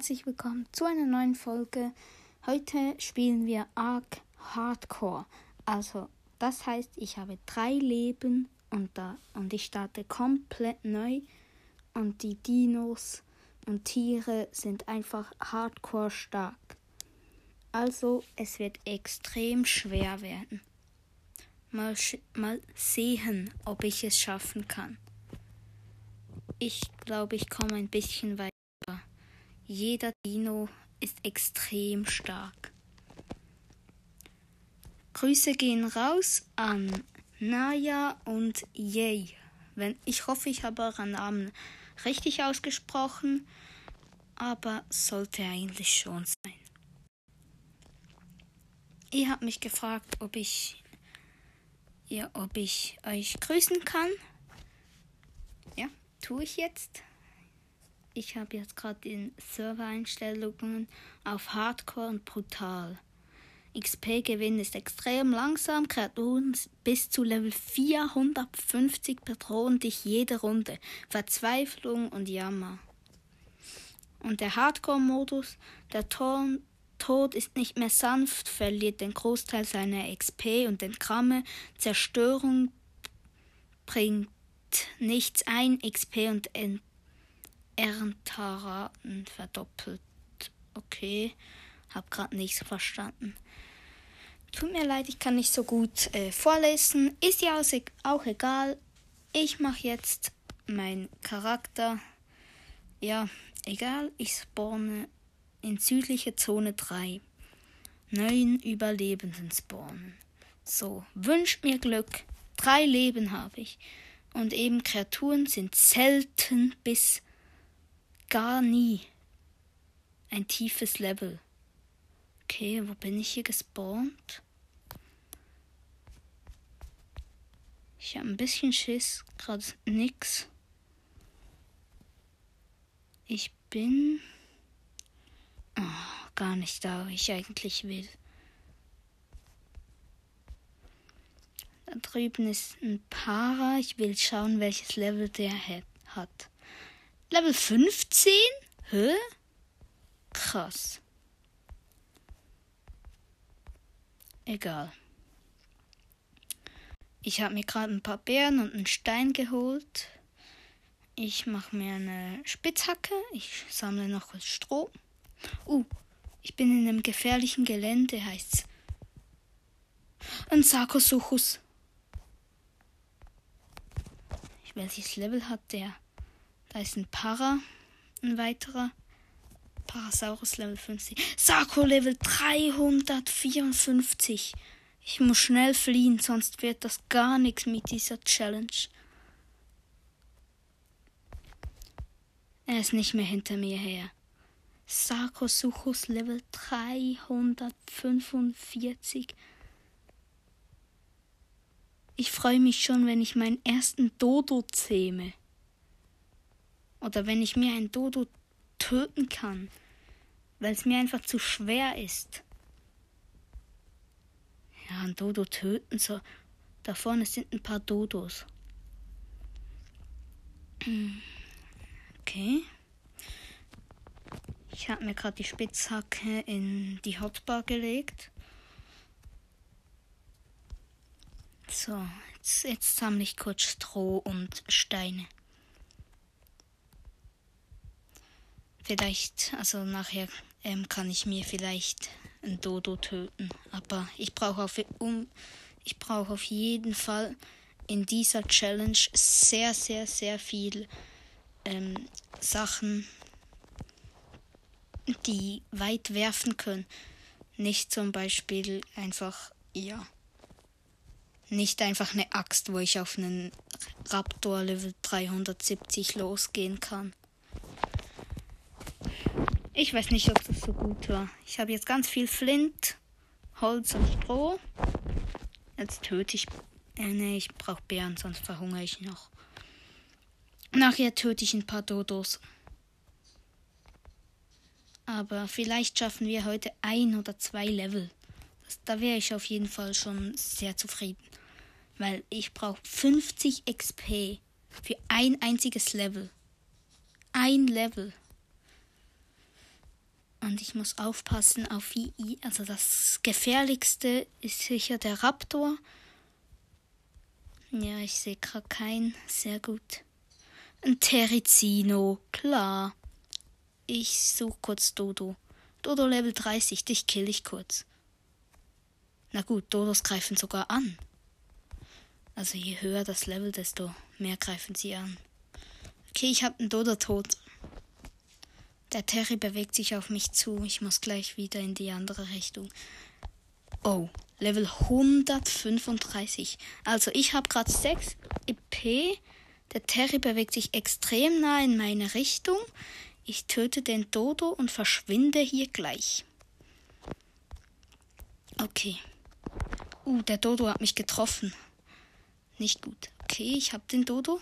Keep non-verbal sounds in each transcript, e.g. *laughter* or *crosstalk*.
herzlich willkommen zu einer neuen Folge. Heute spielen wir Ark Hardcore. Also, das heißt, ich habe drei Leben und, da, und ich starte komplett neu. Und die Dinos und Tiere sind einfach hardcore stark. Also, es wird extrem schwer werden. Mal, mal sehen, ob ich es schaffen kann. Ich glaube, ich komme ein bisschen weiter. Jeder Dino ist extrem stark. Grüße gehen raus an Naya und Yay. Wenn, ich hoffe, ich habe euren Namen richtig ausgesprochen, aber sollte eigentlich schon sein. Ihr habt mich gefragt, ob ich, ja, ob ich euch grüßen kann. Ja, tue ich jetzt. Ich habe jetzt gerade in Servereinstellungen auf Hardcore und Brutal. XP-Gewinn ist extrem langsam, Kreaturen bis zu Level 450 bedrohen dich jede Runde. Verzweiflung und Jammer. Und der Hardcore-Modus, der Ton Tod ist nicht mehr sanft, verliert den Großteil seiner XP und Entramme. Zerstörung bringt nichts ein, XP und Ent Erntaraten verdoppelt. Okay, hab grad nichts verstanden. Tut mir leid, ich kann nicht so gut äh, vorlesen. Ist ja auch egal. Ich mache jetzt meinen Charakter. Ja, egal. Ich spawne in südliche Zone 3. Neun Überlebenden spawnen. So, wünscht mir Glück. Drei Leben habe ich. Und eben Kreaturen sind selten bis gar nie ein tiefes Level. Okay, wo bin ich hier gespawnt? Ich habe ein bisschen Schiss, gerade nix. Ich bin oh, gar nicht da, wo ich eigentlich will. Da drüben ist ein Para. Ich will schauen, welches Level der hat. Level 15? Hä? Krass. Egal. Ich habe mir gerade ein paar Beeren und einen Stein geholt. Ich mache mir eine Spitzhacke. Ich sammle noch Stroh. Uh, ich bin in einem gefährlichen Gelände, heißt's. Ein Sarkosuchus. Welches Level hat der? Da ist ein Para, ein weiterer. Parasaurus Level 50. Sarko Level 354. Ich muss schnell fliehen, sonst wird das gar nichts mit dieser Challenge. Er ist nicht mehr hinter mir her. Sarkosuchus Level 345. Ich freue mich schon, wenn ich meinen ersten Dodo zähme. Oder wenn ich mir ein Dodo töten kann, weil es mir einfach zu schwer ist. Ja, ein Dodo töten, so. Da vorne sind ein paar Dodos. Okay. Ich habe mir gerade die Spitzhacke in die Hotbar gelegt. So, jetzt, jetzt sammle ich kurz Stroh und Steine. Vielleicht, also nachher ähm, kann ich mir vielleicht ein Dodo töten. Aber ich brauche auf, um, ich auf jeden Fall in dieser Challenge sehr, sehr, sehr viel ähm, Sachen, die weit werfen können. Nicht zum Beispiel einfach, ja, nicht einfach eine Axt, wo ich auf einen Raptor Level 370 losgehen kann. Ich weiß nicht, ob das so gut war. Ich habe jetzt ganz viel Flint, Holz und Stroh. Jetzt töte ich. Äh, nee, ich brauche Beeren, sonst verhungere ich noch. Nachher töte ich ein paar Dodos. Aber vielleicht schaffen wir heute ein oder zwei Level. Das, da wäre ich auf jeden Fall schon sehr zufrieden. Weil ich brauche 50 XP für ein einziges Level. Ein Level. Und ich muss aufpassen auf VI. Also das gefährlichste ist sicher der Raptor. Ja, ich sehe gerade keinen. Sehr gut. Ein Terizino, klar. Ich suche kurz Dodo. Dodo Level 30, dich kill ich kurz. Na gut, Dodos greifen sogar an. Also je höher das Level, desto mehr greifen sie an. Okay, ich habe einen Dodo tot. Der Terry bewegt sich auf mich zu. Ich muss gleich wieder in die andere Richtung. Oh, Level 135. Also ich habe gerade 6 EP. Der Terry bewegt sich extrem nah in meine Richtung. Ich töte den Dodo und verschwinde hier gleich. Okay. Uh, der Dodo hat mich getroffen. Nicht gut. Okay, ich habe den Dodo.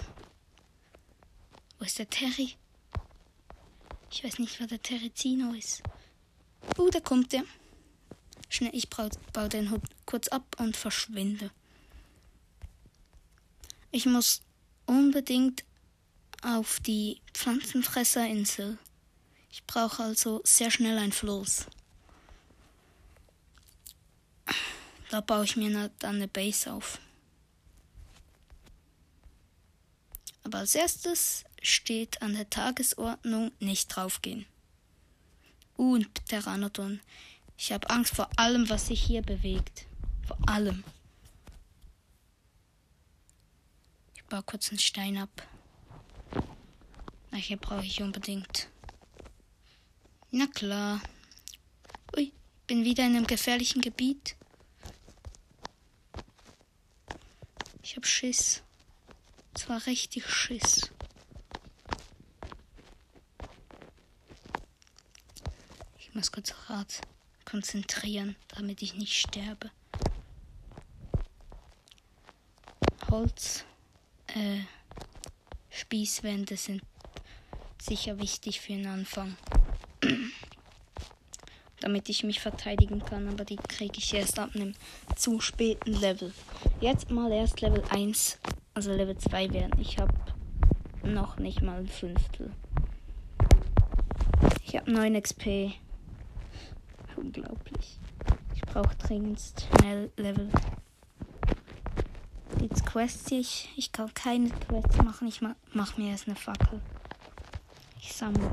Wo ist der Terry? Ich weiß nicht, wer der Terizino ist. Uh, da kommt der. Schnell, ich baue den Hut kurz ab und verschwinde. Ich muss unbedingt auf die Pflanzenfresserinsel. Ich brauche also sehr schnell ein Floß. Da baue ich mir dann eine Base auf. Aber als erstes steht an der Tagesordnung nicht draufgehen. Und Pteranodon. Ich habe Angst vor allem, was sich hier bewegt. Vor allem. Ich baue kurz einen Stein ab. Na, hier brauche ich unbedingt. Na klar. Ui, bin wieder in einem gefährlichen Gebiet. Ich hab Schiss. Zwar richtig Schiss. Ich muss kurz Rat konzentrieren, damit ich nicht sterbe. Holz, äh, Spießwände sind sicher wichtig für den Anfang. *clears throat* Damit ich mich verteidigen kann, aber die kriege ich erst ab einem zu späten Level. Jetzt mal erst Level 1, also Level 2 werden. Ich habe noch nicht mal ein Fünftel. Ich habe 9 XP. Unglaublich. Ich brauche dringend schnell Level. Jetzt Quests ich. Ich kann keine Quests machen. Ich mache mir erst eine Fackel. Ich sammle.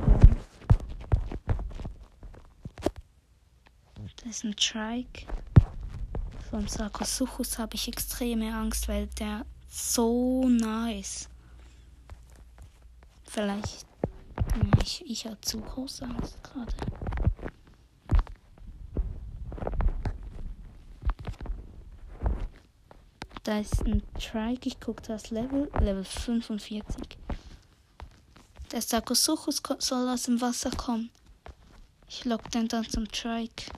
Das ist ein Trike. Vom Sarkosuchus habe ich extreme Angst, weil der so ist. Vielleicht. Ich, ich habe zu große Angst gerade. Da ist ein Trike. Ich gucke das Level. Level 45. Der Sarkosuchus soll aus dem Wasser kommen. Ich lock den dann zum Trike.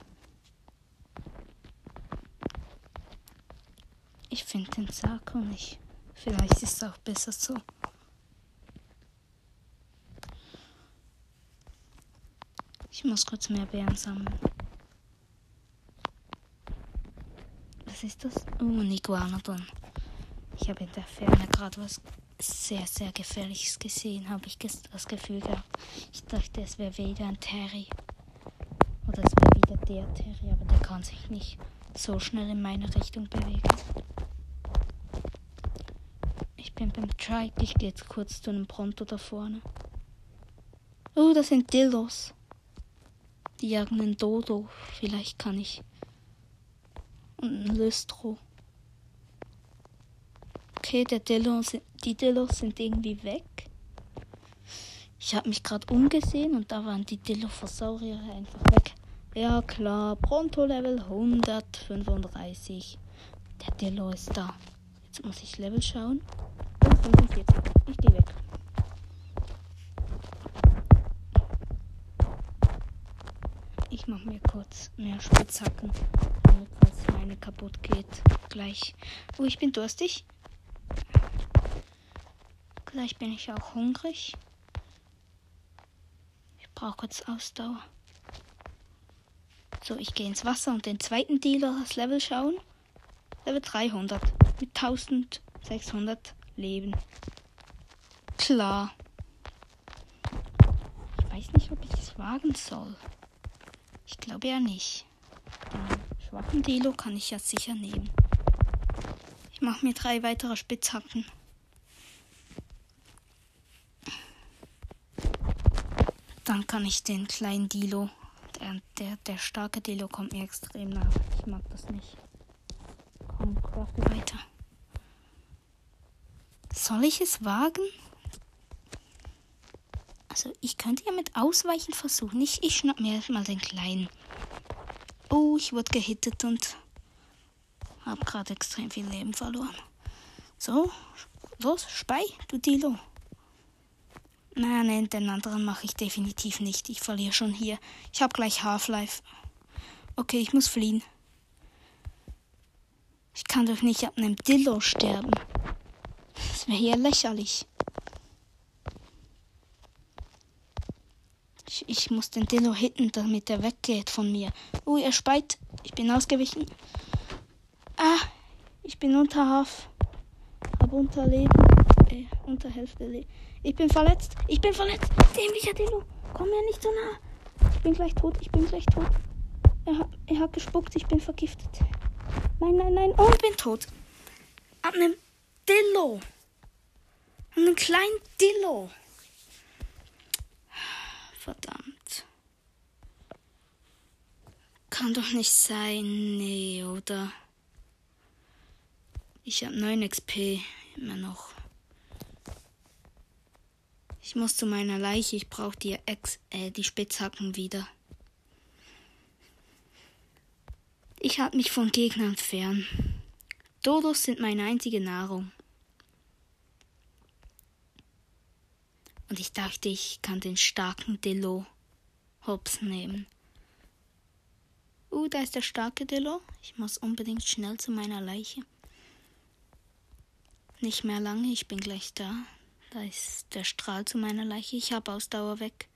Ich finde den Sarko nicht. Vielleicht ist es auch besser so. Ich muss kurz mehr Bären sammeln. Was ist das? Oh, ein Iguanodon. Ich habe in der Ferne gerade was sehr, sehr Gefährliches gesehen, habe ich das Gefühl gehabt. Ich dachte, es wäre wieder ein Terry. Oder es wäre wieder der Terry, aber der kann sich nicht so schnell in meine Richtung bewegen. Ich bin beim Trike. Ich gehe jetzt kurz zu einem Pronto da vorne. Oh, das sind Dildos. Die jagen einen Dodo. Vielleicht kann ich. Und ein Lystro. Okay, der Dillo, die Dillos sind irgendwie weg. Ich habe mich gerade umgesehen und da waren die Dilophosaurier einfach weg. Ja klar, Pronto Level 135. Der Dillo ist da. Jetzt muss ich Level schauen. 45. Ich gehe weg. Ich mache mir kurz mehr Spitzhacken, damit falls meine kaputt geht. Gleich. Oh, ich bin durstig. Gleich bin ich auch hungrig. Ich brauche kurz Ausdauer. So, ich gehe ins Wasser und den zweiten Dealer das Level schauen. Level 300 mit 1600 Leben. Klar. Ich weiß nicht, ob ich es wagen soll. Ich glaube ja nicht. Den schwachen Dilo kann ich ja sicher nehmen. Ich mache mir drei weitere Spitzhacken. Dann kann ich den kleinen Dilo. Der, der, der starke Dilo kommt mir extrem nach. Ich mag das nicht. Komm, crafte weiter. Soll ich es wagen? Also, ich könnte ja mit Ausweichen versuchen. Ich, ich schnapp mir mal den kleinen. Oh, ich wurde gehittet und habe gerade extrem viel Leben verloren. So, los, Spei, du Dilo. Nein, nein, den anderen mache ich definitiv nicht. Ich verliere schon hier. Ich habe gleich Half-Life. Okay, ich muss fliehen. Ich kann doch nicht ab einem Dillo sterben. Das wäre ja lächerlich. Ich, ich muss den Dillo hitten, damit er weggeht von mir. Oh, er speit. Ich bin ausgewichen. Ah, ich bin unter Haf. Hab unter Leben. Äh, unter Hälfte Leben. Ich bin verletzt. Ich bin verletzt. Dämlicher Dillo. Komm mir nicht so nah. Ich bin gleich tot. Ich bin gleich tot. Er hat, er hat gespuckt. Ich bin vergiftet. Nein, nein, nein. Oh, ich bin tot. Ab einem Dillo. Einen kleinen Dillo. Verdammt. Kann doch nicht sein. Nee, oder? Ich habe 9 XP immer noch. Ich muss zu meiner Leiche. Ich brauche die, äh, die Spitzhacken wieder. Ich halte mich von Gegnern fern. Dodos sind meine einzige Nahrung. Und ich dachte, ich kann den starken Delo hops nehmen. Uh, da ist der starke Delo. Ich muss unbedingt schnell zu meiner Leiche. Nicht mehr lange, ich bin gleich da. Da ist der Strahl zu meiner Leiche. Ich habe Ausdauer weg.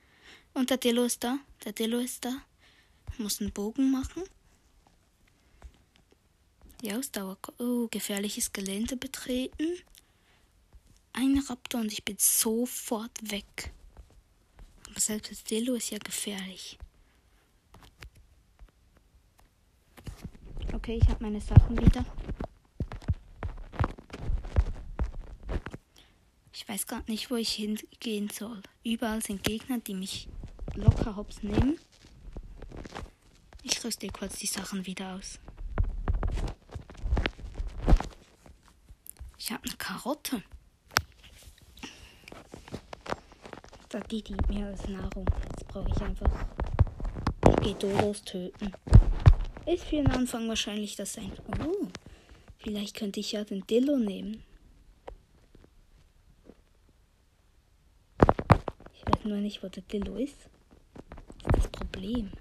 Und der Dillo ist da. Der Dillo ist da. Ich muss einen Bogen machen. Die Ausdauer. Oh, gefährliches Gelände betreten. Ein Raptor und ich bin sofort weg. Aber selbst das Dillo ist ja gefährlich. Okay, ich habe meine Sachen wieder. Ich weiß gar nicht, wo ich hingehen soll. Überall sind Gegner, die mich locker hops nehmen. Ich rüste kurz die Sachen wieder aus. Ich habe eine Karotte. Da die dient mir als Nahrung. Jetzt brauche ich einfach. Ich gehe Dodos töten. Ist für den Anfang wahrscheinlich das ein. Oh, vielleicht könnte ich ja den Dillo nehmen. nur nicht, wo der Dillo ist. Das ist das Problem.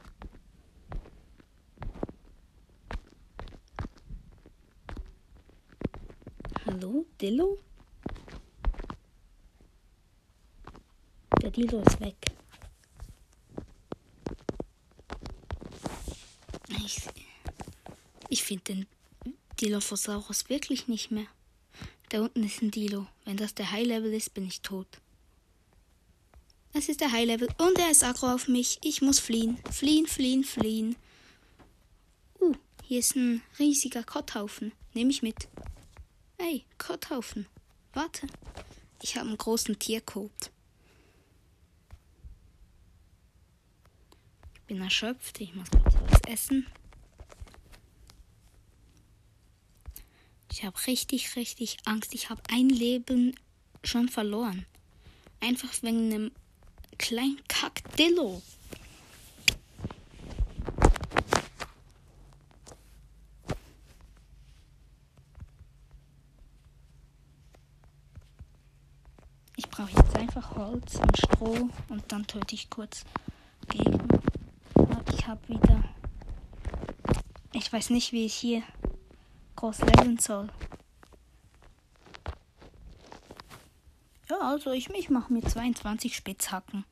Hallo, Dillo? Dillo ist weg. Ich, ich finde den Dilophosaurus wirklich nicht mehr. Da unten ist ein Dilo. Wenn das der High Level ist, bin ich tot. Es ist der High Level und er ist aggro auf mich. Ich muss fliehen. Fliehen, fliehen, fliehen. Uh, hier ist ein riesiger Kotthaufen. Nehme ich mit. Hey, Kotthaufen. Warte. Ich habe einen großen Tierkot. Bin erschöpft. Ich muss kurz was essen. Ich habe richtig, richtig Angst. Ich habe ein Leben schon verloren. Einfach wegen einem kleinen Kackdillo. Ich brauche jetzt einfach Holz und Stroh und dann töte ich kurz Gegner. Ich habe wieder. Ich weiß nicht, wie ich hier groß leveln soll. Ja, also ich, ich mache mir 22 Spitzhacken.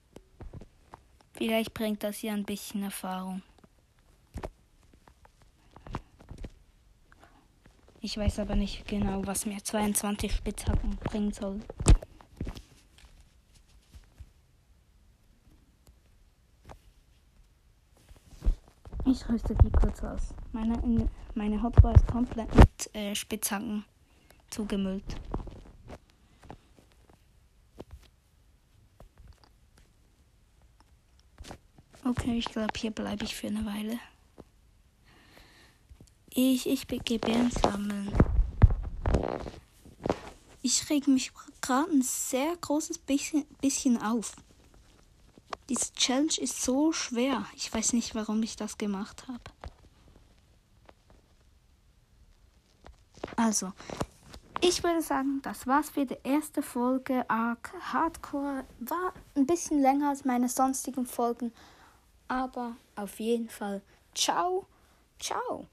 Vielleicht bringt das ja ein bisschen Erfahrung. Ich weiß aber nicht genau, was mir 22 Spitzhacken bringen soll. Ich rüste die kurz aus. Meine, meine Hotbar ist komplett mit äh, Spitzhacken zugemüllt. Okay, ich glaube, hier bleibe ich für eine Weile. Ich, ich gehe Bären sammeln. Ich reg mich gerade ein sehr großes bisschen, bisschen auf. Diese Challenge ist so schwer. Ich weiß nicht, warum ich das gemacht habe. Also, ich würde sagen, das war's für die erste Folge Arc Hardcore. War ein bisschen länger als meine sonstigen Folgen, aber auf jeden Fall ciao, ciao.